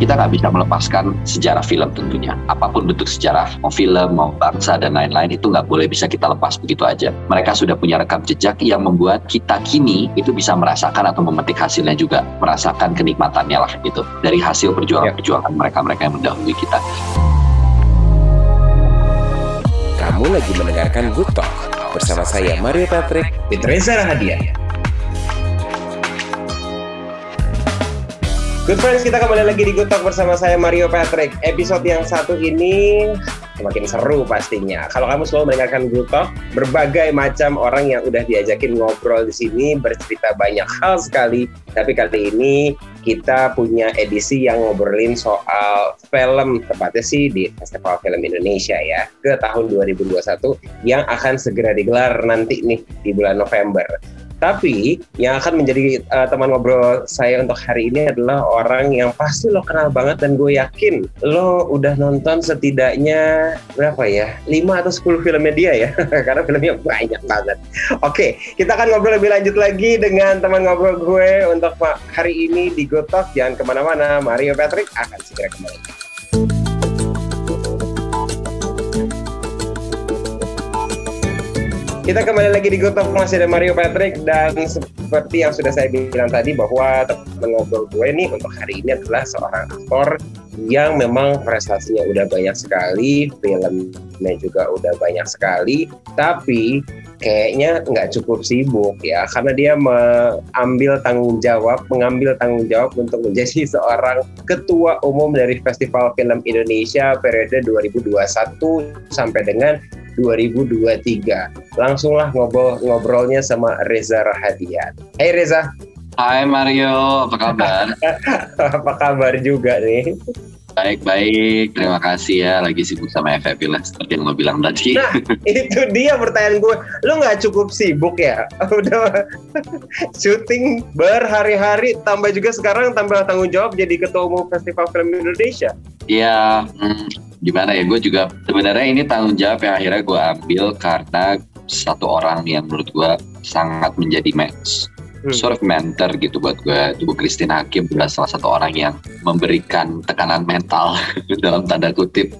kita nggak bisa melepaskan sejarah film tentunya. Apa pun bentuk sejarah, mau film, mau bangsa, dan lain-lain, itu nggak boleh bisa kita lepas begitu aja. Mereka sudah punya rekam jejak yang membuat kita kini itu bisa merasakan atau memetik hasilnya juga, merasakan kenikmatannya lah gitu. Dari hasil perjuangan-perjuangan mereka-mereka yang mendahului kita. Kamu lagi mendengarkan Good Talk bersama saya Mario Patrick, Fitreza Rahadian. Good friends, kita kembali lagi di Good Talk bersama saya Mario Patrick. Episode yang satu ini semakin seru pastinya. Kalau kamu selalu mendengarkan Good Talk, berbagai macam orang yang udah diajakin ngobrol di sini bercerita banyak hal sekali. Tapi kali ini kita punya edisi yang ngobrolin soal film, tepatnya sih di Festival Film Indonesia ya, ke tahun 2021 yang akan segera digelar nanti nih di bulan November. Tapi yang akan menjadi uh, teman ngobrol saya untuk hari ini adalah orang yang pasti lo kenal banget dan gue yakin lo udah nonton setidaknya berapa ya? 5 atau 10 filmnya dia ya. Karena filmnya banyak banget. Oke, kita akan ngobrol lebih lanjut lagi dengan teman ngobrol gue untuk hari ini di Gotok. Jangan ke mana-mana, Mario Patrick akan segera kembali. Kita kembali lagi di Good Talk masih ada Mario Patrick dan seperti yang sudah saya bilang tadi bahwa teman ngobrol gue nih untuk hari ini adalah seorang aktor yang memang prestasinya udah banyak sekali, filmnya juga udah banyak sekali, tapi kayaknya nggak cukup sibuk ya karena dia mengambil tanggung jawab, mengambil tanggung jawab untuk menjadi seorang ketua umum dari Festival Film Indonesia periode 2021 sampai dengan 2023. Langsunglah ngobrol ngobrolnya sama Reza Rahadian. Hey Reza. Hai Mario, apa kabar? apa kabar juga nih? Baik-baik, terima kasih ya. Lagi sibuk sama FFP lah, seperti yang lo bilang tadi. Nah, itu dia pertanyaan gue. Lo nggak cukup sibuk ya? Udah syuting berhari-hari, tambah juga sekarang tambah tanggung jawab jadi ketua umum Festival Film Indonesia. Iya, hmm, gimana ya gue juga sebenarnya ini tanggung jawab yang akhirnya gue ambil karena satu orang yang menurut gue sangat menjadi match. Hmm. sort of mentor gitu buat gue Ibu Christine Hakim adalah salah satu orang yang memberikan tekanan mental dalam tanda kutip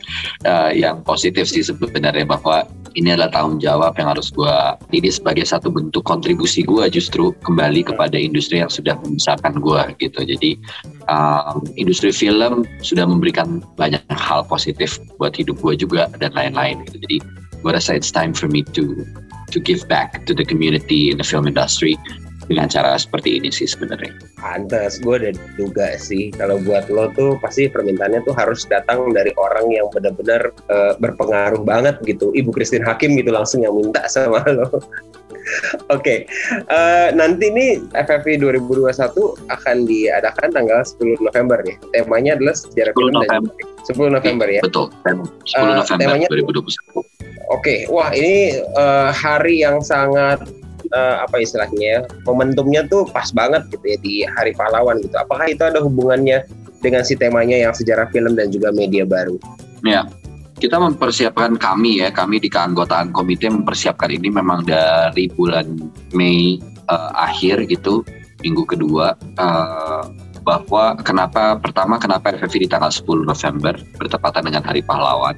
uh, yang positif sih sebenarnya bahwa ini adalah tanggung jawab yang harus gue ini sebagai satu bentuk kontribusi gue justru kembali kepada industri yang sudah membesarkan gue gitu. Jadi um, industri film sudah memberikan banyak hal positif buat hidup gue juga dan lain-lain gitu. Jadi gue rasa it's time for me to to give back to the community in the film industry dengan cara seperti ini sih sebenarnya. Pantes, gue udah duga sih kalau buat lo tuh pasti permintaannya tuh harus datang dari orang yang benar-benar uh, berpengaruh banget gitu. Ibu Christine Hakim gitu langsung yang minta sama lo. Oke, okay. uh, eh, nanti nih FFP 2021 akan diadakan tanggal 10 November nih. Temanya adalah sejarah 10 November. Dan 10 November ya. Betul, 10 uh, November temanya, 2021. Oke, okay. wah ini uh, hari yang sangat uh, apa istilahnya ya momentumnya tuh pas banget gitu ya di Hari Pahlawan gitu. Apakah itu ada hubungannya dengan si temanya yang sejarah film dan juga media baru? Ya, kita mempersiapkan kami ya, kami di keanggotaan komite mempersiapkan ini memang dari bulan Mei uh, akhir gitu, minggu kedua. Uh, bahwa kenapa pertama kenapa FFV di tanggal 10 November bertepatan dengan Hari Pahlawan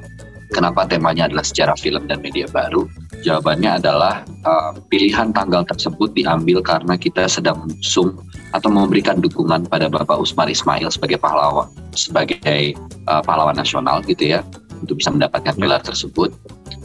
Kenapa temanya adalah sejarah film dan media baru? Jawabannya adalah uh, pilihan tanggal tersebut diambil karena kita sedang mengusung atau memberikan dukungan pada Bapak Usmar Ismail sebagai pahlawan, sebagai uh, pahlawan nasional gitu ya, untuk bisa mendapatkan gelar tersebut.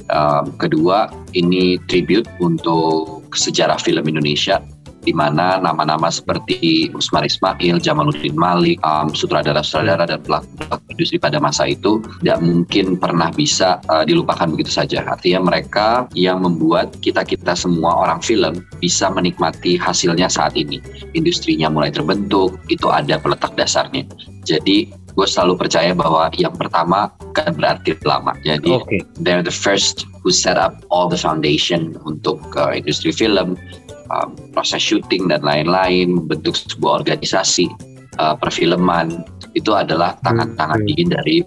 Uh, kedua, ini tribute untuk sejarah film Indonesia di mana nama-nama seperti Usmar Ismail, Jamaluddin Malik, um, sutradara-sutradara dan pelaku industri pada masa itu tidak mungkin pernah bisa uh, dilupakan begitu saja. Artinya mereka yang membuat kita-kita semua orang film bisa menikmati hasilnya saat ini. Industrinya mulai terbentuk, itu ada peletak dasarnya. Jadi gue selalu percaya bahwa yang pertama kan berarti lama. Jadi okay. they're the first who set up all the foundation untuk uh, industri film um, proses syuting dan lain-lain, membentuk sebuah organisasi uh, perfilman itu adalah tangan-tangan hmm. dingin dari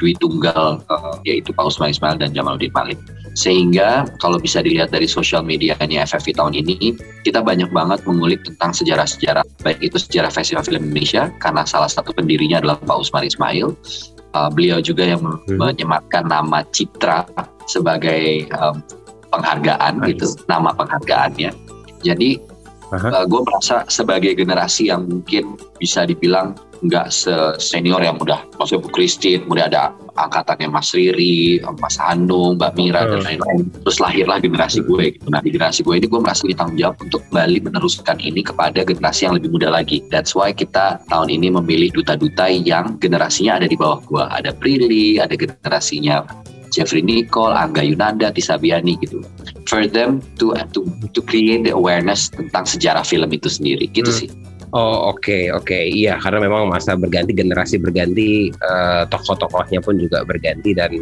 Dwi Tunggal uh, yaitu Pak Usman Ismail dan Jamaluddin Malik. Sehingga kalau bisa dilihat dari sosial medianya FFI tahun ini, kita banyak banget mengulik tentang sejarah-sejarah, baik itu sejarah Festival Film Indonesia, karena salah satu pendirinya adalah Pak Usman Ismail. Uh, beliau juga yang hmm. menyematkan nama Citra sebagai um, penghargaan nice. gitu, nama penghargaannya. Jadi uh, gue merasa sebagai generasi yang mungkin bisa dibilang nggak senior yang udah maksudnya Bu Christine, kemudian ada angkatannya Mas Riri, Mas Hanung, Mbak Mira dan lain-lain. Terus lahirlah generasi gue gitu. Nah di generasi gue ini gue merasa tanggung jawab untuk kembali meneruskan ini kepada generasi yang lebih muda lagi. That's why kita tahun ini memilih duta-duta yang generasinya ada di bawah gue. Ada Prilly, ada generasinya Jeffrey Nicole, Angga Yunanda, Tisabiani gitu. For them to to to create the awareness tentang sejarah film itu sendiri gitu hmm. sih. Oh oke okay, oke okay. iya karena memang masa berganti generasi berganti uh, tokoh-tokohnya pun juga berganti dan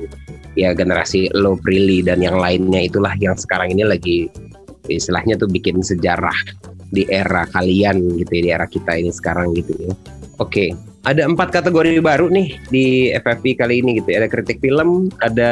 ya generasi lo Prilly dan yang lainnya itulah yang sekarang ini lagi istilahnya tuh bikin sejarah di era kalian gitu ya di era kita ini sekarang gitu ya. Oke. Okay ada empat kategori baru nih di FFP kali ini gitu. Ya. Ada kritik film, ada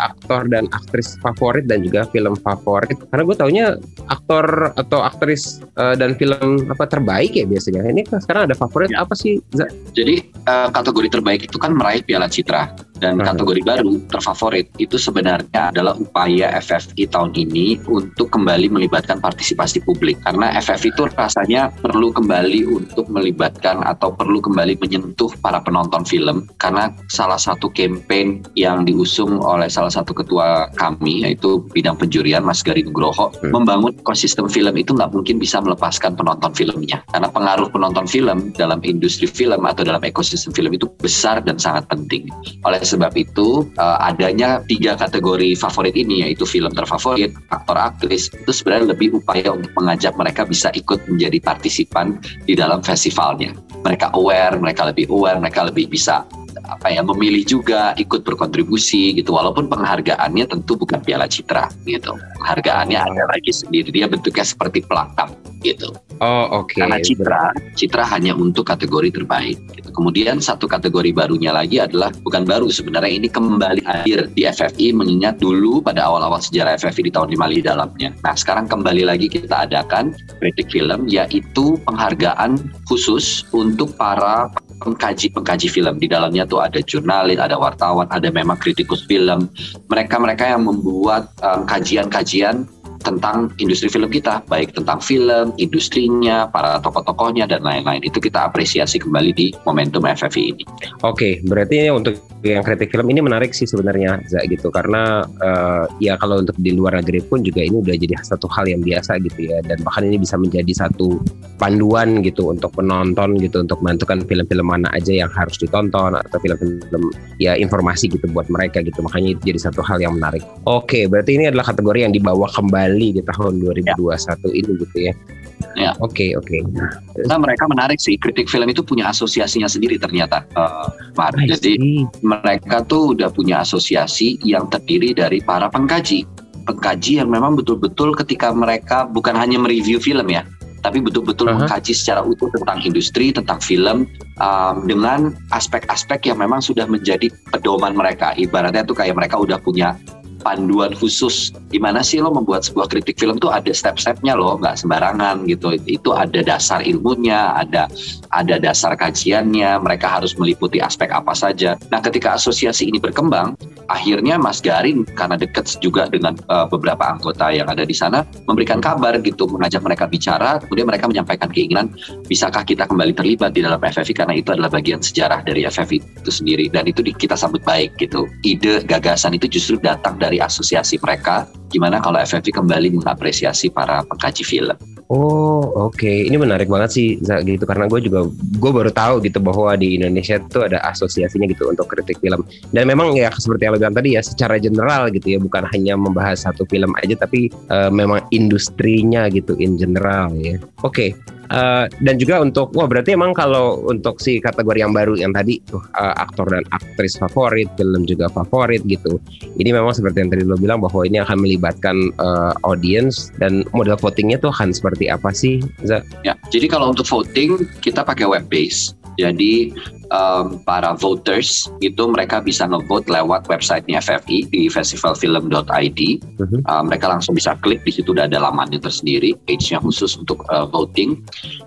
aktor dan aktris favorit dan juga film favorit. Karena gue taunya aktor atau aktris uh, dan film apa terbaik ya biasanya. Ini sekarang ada favorit ya. apa sih? Jadi uh, kategori terbaik itu kan meraih Piala Citra dan kategori baru terfavorit itu sebenarnya adalah upaya FFI tahun ini untuk kembali melibatkan partisipasi publik. Karena FFI itu rasanya perlu kembali untuk melibatkan atau perlu kembali menyentuh para penonton film. Karena salah satu campaign yang diusung oleh salah satu ketua kami yaitu bidang penjurian Mas Gari Nugroho hmm. membangun ekosistem film itu nggak mungkin bisa melepaskan penonton filmnya. Karena pengaruh penonton film dalam industri film atau dalam ekosistem film itu besar dan sangat penting. Oleh sebab itu uh, adanya tiga kategori favorit ini yaitu film terfavorit, aktor aktris itu sebenarnya lebih upaya untuk mengajak mereka bisa ikut menjadi partisipan di dalam festivalnya. Mereka aware, mereka lebih aware, mereka lebih bisa apa ya memilih juga ikut berkontribusi gitu. Walaupun penghargaannya tentu bukan piala citra gitu. Penghargaannya ada lagi sendiri. Dia bentuknya seperti pelakam gitu. Oh oke. Okay. karena citra citra hanya untuk kategori terbaik gitu. kemudian satu kategori barunya lagi adalah bukan baru sebenarnya ini kembali hadir di FFI mengingat dulu pada awal-awal sejarah FFI di tahun 5 di dalamnya. Nah sekarang kembali lagi kita adakan kritik film yaitu penghargaan khusus untuk para pengkaji-pengkaji film. Di dalamnya tuh ada jurnalis, ada wartawan, ada memang kritikus film. Mereka-mereka yang membuat um, kajian-kajian tentang industri film kita, baik tentang film, industrinya, para tokoh-tokohnya dan lain-lain. Itu kita apresiasi kembali di momentum FFI ini. Oke, berarti untuk yang kritik film ini menarik sih sebenarnya, Za, gitu. Karena uh, ya kalau untuk di luar negeri pun juga ini udah jadi satu hal yang biasa gitu ya. Dan bahkan ini bisa menjadi satu panduan gitu untuk penonton gitu untuk menentukan film-film mana aja yang harus ditonton atau film-film ya informasi gitu buat mereka gitu. Makanya itu jadi satu hal yang menarik. Oke, berarti ini adalah kategori yang dibawa kembali kembali di tahun 2021 ya. ini gitu ya. Ya. Oke, okay, oke. Okay. Nah, mereka menarik sih. Kritik film itu punya asosiasinya sendiri ternyata, uh, Mar. Jadi mereka tuh udah punya asosiasi yang terdiri dari para pengkaji. Pengkaji yang memang betul-betul ketika mereka bukan hanya mereview film ya, tapi betul-betul uh -huh. mengkaji secara utuh tentang industri, tentang film um, dengan aspek-aspek yang memang sudah menjadi pedoman mereka. Ibaratnya tuh kayak mereka udah punya panduan khusus. Gimana sih lo membuat sebuah kritik film tuh ada step-stepnya lo nggak sembarangan gitu. Itu ada dasar ilmunya ada ada dasar kajiannya mereka harus meliputi aspek apa saja. Nah ketika asosiasi ini berkembang akhirnya Mas Garin karena dekat juga dengan uh, beberapa anggota yang ada di sana memberikan kabar gitu mengajak mereka bicara kemudian mereka menyampaikan keinginan bisakah kita kembali terlibat di dalam FFI karena itu adalah bagian sejarah dari FFI itu sendiri. Dan itu kita sambut baik gitu. Ide gagasan itu justru datang dari dari asosiasi mereka gimana kalau FFV kembali mengapresiasi para pengkaji film. Oh oke, okay. ini menarik banget sih gitu karena gue juga gue baru tahu gitu bahwa di Indonesia itu ada asosiasinya gitu untuk kritik film dan memang ya seperti yang lo bilang tadi ya secara general gitu ya bukan hanya membahas satu film aja tapi uh, memang industrinya gitu in general ya. Oke, okay. Uh, dan juga untuk wah berarti emang kalau untuk si kategori yang baru yang tadi tuh uh, aktor dan aktris favorit film juga favorit gitu ini memang seperti yang tadi lo bilang bahwa ini akan melibatkan uh, audience dan model votingnya tuh akan seperti apa sih Za? Ya jadi kalau untuk voting kita pakai web base jadi um, para voters itu mereka bisa ngevote lewat websitenya FFI di festivalfilm.id. Mhm. Uh, mereka langsung bisa klik di situ udah ada lamannya tersendiri, page-nya khusus untuk uh, voting.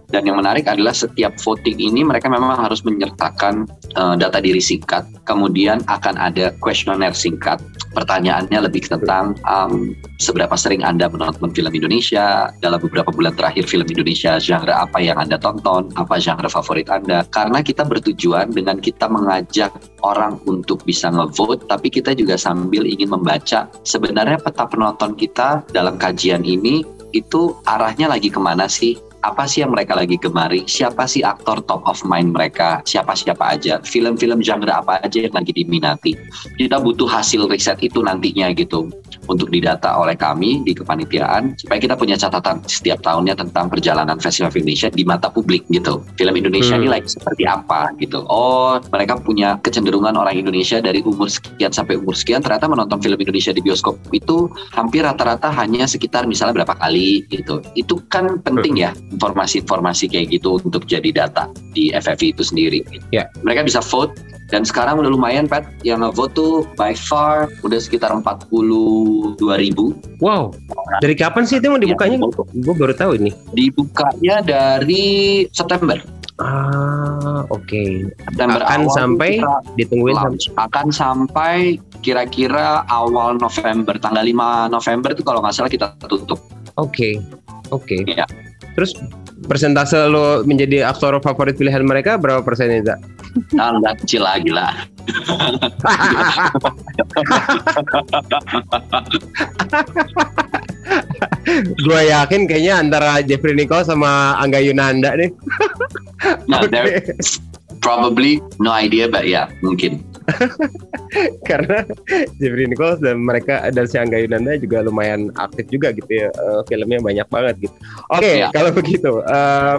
Dan yang menarik adalah setiap voting ini mereka memang harus menyertakan uh, data diri singkat, kemudian akan ada kuesioner singkat. Pertanyaannya lebih tentang um, seberapa sering Anda menonton film Indonesia, dalam beberapa bulan terakhir film Indonesia, genre apa yang Anda tonton, apa genre favorit Anda. Karena kita bertujuan dengan kita mengajak orang untuk bisa ngevote, tapi kita juga sambil ingin membaca sebenarnya peta penonton kita dalam kajian ini itu arahnya lagi ke mana sih? Apa sih yang mereka lagi gemari, siapa sih aktor top of mind mereka, siapa-siapa aja, film-film genre apa aja yang lagi diminati. Kita butuh hasil riset itu nantinya gitu untuk didata oleh kami di kepanitiaan supaya kita punya catatan setiap tahunnya tentang perjalanan festival film Indonesia di mata publik gitu. Film Indonesia Hmm. ini lagi seperti apa gitu. Oh, mereka punya kecenderungan orang Indonesia dari umur sekian sampai umur sekian ternyata menonton film Indonesia di bioskop itu hampir rata-rata hanya sekitar misalnya berapa kali gitu. Itu kan penting ya informasi-informasi kayak gitu untuk jadi data di FFI itu sendiri. Ya. Mereka bisa vote dan sekarang udah lumayan Pat yang ngevote tuh by far udah sekitar 42 ribu. Wow. Dari kapan sih itu mau dibukanya? Gue baru tahu ini. Dibukanya dari September. Ah, oke. September Akan awal sampai Ditungguin launch. akan sampai kira-kira awal November tanggal 5 November itu kalau nggak salah kita tutup. Oke. Oke. Iya. Terus persentase lo menjadi aktor favorit pilihan mereka berapa persen itu? Nah, nggak kecil lagi lah. Gue yakin kayaknya antara Jeffrey Nicole sama Angga Yunanda nih. Nah, Oke. there probably no idea, but ya mungkin. Karena Jeffrey Nicole dan mereka dan si Angga Yunanda juga lumayan aktif juga gitu ya. Eh, filmnya banyak banget gitu. Oke, Iya. kalau begitu. eh,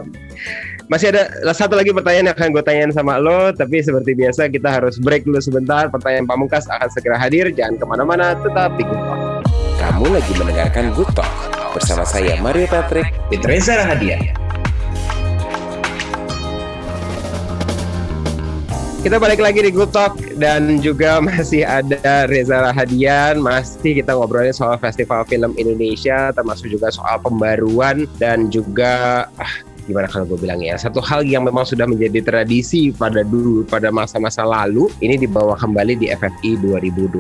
masih ada satu lagi pertanyaan yang akan gue tanyain sama lo, tapi seperti biasa kita harus break dulu sebentar. Pertanyaan pamungkas akan segera hadir. Jangan ke mana-mana, tetap di Good Talk. Kamu lagi mendengarkan Good Talk bersama saya Mario Patrick. With Reza Rahadian. Kita balik lagi di Good Talk dan juga masih ada Reza Rahadian. Masih kita ngobrolin soal Festival Film Indonesia, termasuk juga soal pembaruan dan juga ah, gimana kalau gue bilang ya satu hal yang memang sudah menjadi tradisi pada dulu pada masa-masa lalu ini dibawa kembali di FFI 2021.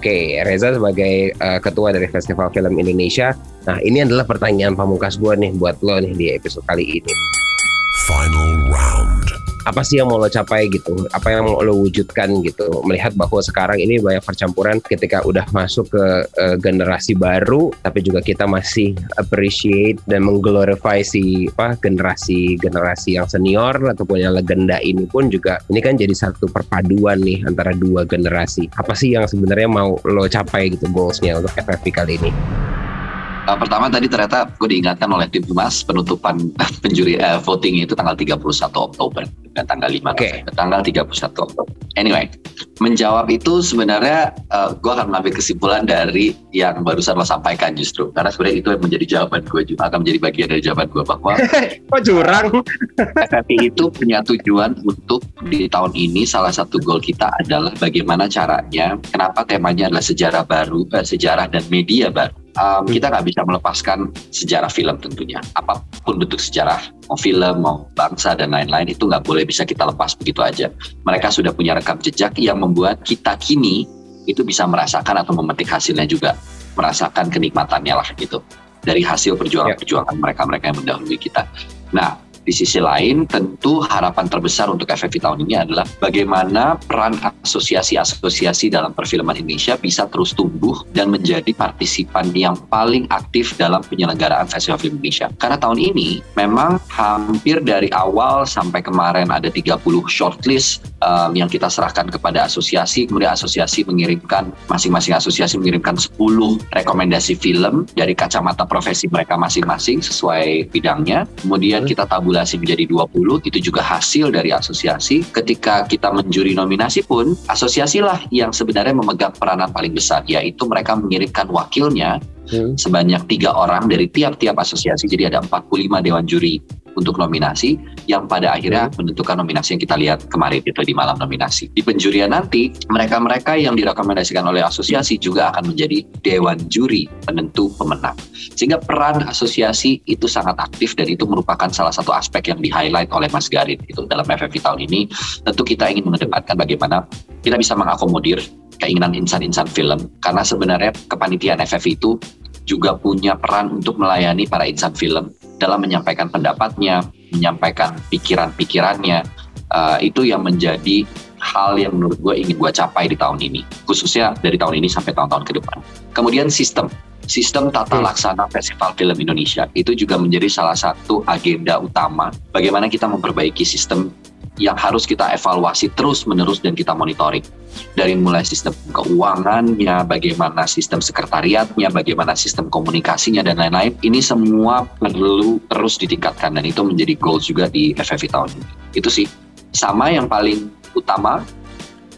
Oke, Reza sebagai eh, ketua dari Festival Film Indonesia. Nah, ini adalah pertanyaan pamungkas gue nih buat lo nih di episode kali ini. Apa sih yang mau lo capai gitu? Apa yang mau lo wujudkan gitu? Melihat bahwa sekarang ini banyak percampuran ketika udah masuk ke eh, generasi baru tapi juga kita masih appreciate dan mengglorify si apa generasi generasi yang senior ataupun yang legenda ini pun juga ini kan jadi satu perpaduan nih antara dua generasi. Apa sih yang sebenarnya mau lo capai gitu goalsnya untuk FFP kali ini Uh, pertama tadi ternyata gue diingatkan oleh tim Humas penutupan penjuri eh, voting itu tanggal 31 Oktober dan tanggal 5 Oke. November, tanggal 31 Oktober. Anyway, menjawab itu sebenarnya uh, gue akan mengambil kesimpulan dari yang barusan lo sampaikan justru karena sebenarnya itu yang menjadi jawaban gue juga akan menjadi bagian dari jawaban gue bahwa kok curang FFP itu punya tujuan untuk di tahun ini salah satu goal kita adalah bagaimana caranya kenapa temanya adalah sejarah baru eh, sejarah dan media baru Um, kita nggak bisa melepaskan sejarah film tentunya. Apa pun bentuk sejarah mau film mau bangsa dan lain-lain itu nggak boleh bisa kita lepas begitu aja. Mereka sudah punya rekam jejak yang membuat kita kini itu bisa merasakan atau memetik hasilnya juga. Merasakan kenikmatannya lah gitu. Dari hasil perjuangan-perjuangan mereka-mereka yang mendahului kita. Nah, di sisi lain tentu harapan terbesar untuk FFI tahun ini adalah bagaimana peran asosiasi-asosiasi dalam perfilman Indonesia bisa terus tumbuh dan menjadi partisipan yang paling aktif dalam penyelenggaraan Festival Film Indonesia. Karena tahun ini memang hampir dari awal sampai kemarin ada 30 shortlist um, yang kita serahkan kepada asosiasi, kemudian asosiasi mengirimkan masing-masing asosiasi mengirimkan 10 rekomendasi film dari kacamata profesi mereka masing-masing sesuai bidangnya. Kemudian kita tabulasi menjadi 20, itu juga hasil dari asosiasi. Ketika kita menjuri nominasi pun, asosiasilah yang sebenarnya memegang peranan paling besar, yaitu mereka mengirimkan wakilnya Hmm. sebanyak tiga orang dari tiap-tiap asosiasi, jadi ada 45 dewan juri untuk nominasi yang pada akhirnya menentukan nominasi yang kita lihat kemarin itu di malam nominasi. Di penjurian nanti, mereka-mereka yang direkomendasikan oleh asosiasi juga akan menjadi dewan juri penentu pemenang. Sehingga peran asosiasi itu sangat aktif dan itu merupakan salah satu aspek yang di-highlight oleh Mas Garit itu dalam FFV tahun ini. Tentu kita ingin mengedepankan bagaimana kita bisa mengakomodir keinginan insan-insan film karena sebenarnya kepanitiaan FFV itu juga punya peran untuk melayani para insan film dalam menyampaikan pendapatnya, menyampaikan pikiran-pikirannya. Uh, itu yang menjadi hal yang menurut gue ingin gue capai di tahun ini, khususnya dari tahun ini sampai tahun-tahun ke depan. Kemudian sistem, sistem tata Hmm. laksana Festival Film Indonesia itu juga menjadi salah satu agenda utama bagaimana kita memperbaiki sistem yang harus kita evaluasi terus menerus dan kita monitoring dari mulai sistem keuangannya, bagaimana sistem sekretariatnya, bagaimana sistem komunikasinya dan lain-lain. Ini semua perlu terus ditingkatkan dan itu menjadi goals juga di FFV tahun ini. Itu sih sama yang paling utama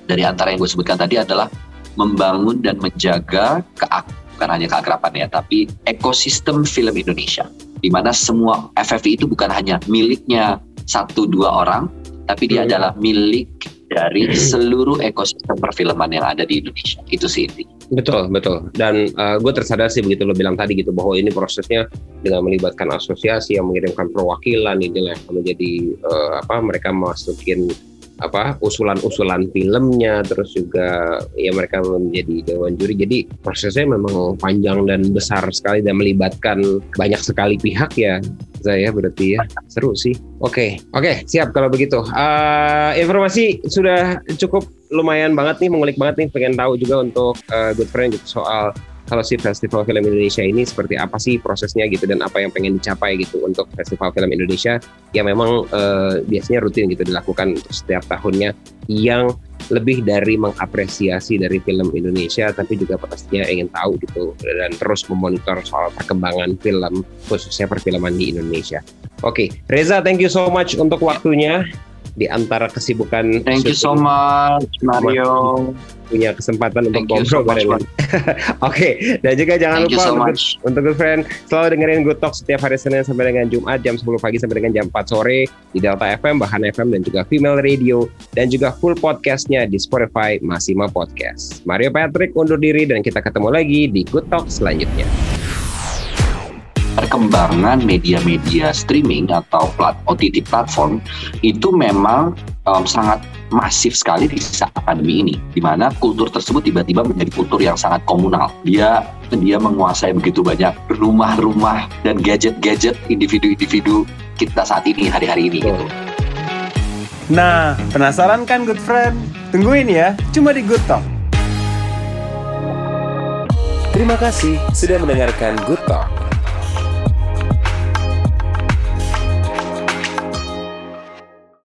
dari antara yang gue sebutkan tadi adalah membangun dan menjaga keak bukan hanya keakraban ya, tapi ekosistem film Indonesia, di mana semua FFV itu bukan hanya miliknya satu dua orang, tapi dia Hmm. adalah milik dari seluruh ekosistem perfilman yang ada di Indonesia. Itu sih intinya. Betul, betul. Dan gue tersadar sih begitu lo bilang tadi gitu bahwa ini prosesnya dengan melibatkan asosiasi yang mengirimkan perwakilan ini yang menjadi eh, apa mereka masukin apa usulan-usulan filmnya terus juga ya mereka menjadi dewan juri. Jadi prosesnya memang panjang dan besar sekali dan melibatkan banyak sekali pihak ya saya berarti ya. Seru sih. Oke oke siap kalau begitu. Eh, informasi sudah cukup lumayan banget nih mengulik banget nih. Pengen tahu juga untuk eh, good friend soal kalau si Festival Film Indonesia ini seperti apa sih prosesnya gitu dan apa yang pengen dicapai gitu untuk Festival Film Indonesia yang memang eh, biasanya rutin gitu dilakukan untuk setiap tahunnya yang lebih dari mengapresiasi dari film Indonesia tapi juga pastinya ingin tahu gitu dan terus memonitor soal perkembangan film khususnya perfilman di Indonesia. Oke, Reza thank you so much untuk waktunya di antara kesibukan Thank you so much, Mario. punya kesempatan untuk Thank ngobrol so bareng. Oke, dan juga jangan Thank lupa so untuk, much. untuk good friend selalu dengerin Good Talk setiap hari Senin sampai dengan Jumat jam 10 pagi sampai dengan jam 4 sore di Delta FM, Bahan FM dan juga Female Radio dan juga full podcastnya di Spotify Masima Podcast. Mario Patrick undur diri dan kita ketemu lagi di Good Talk selanjutnya. Perkembangan media-media streaming atau plat OTT platform itu memang um, sangat masif sekali di saat pandemi ini, di mana kultur tersebut tiba-tiba menjadi kultur yang sangat komunal. Dia dia menguasai begitu banyak rumah-rumah dan gadget-gadget individu-individu kita saat ini hari-hari ini gitu. Nah, penasaran kan good friend? Tungguin ya, cuma di Good Talk. Terima kasih sudah mendengarkan Good Talk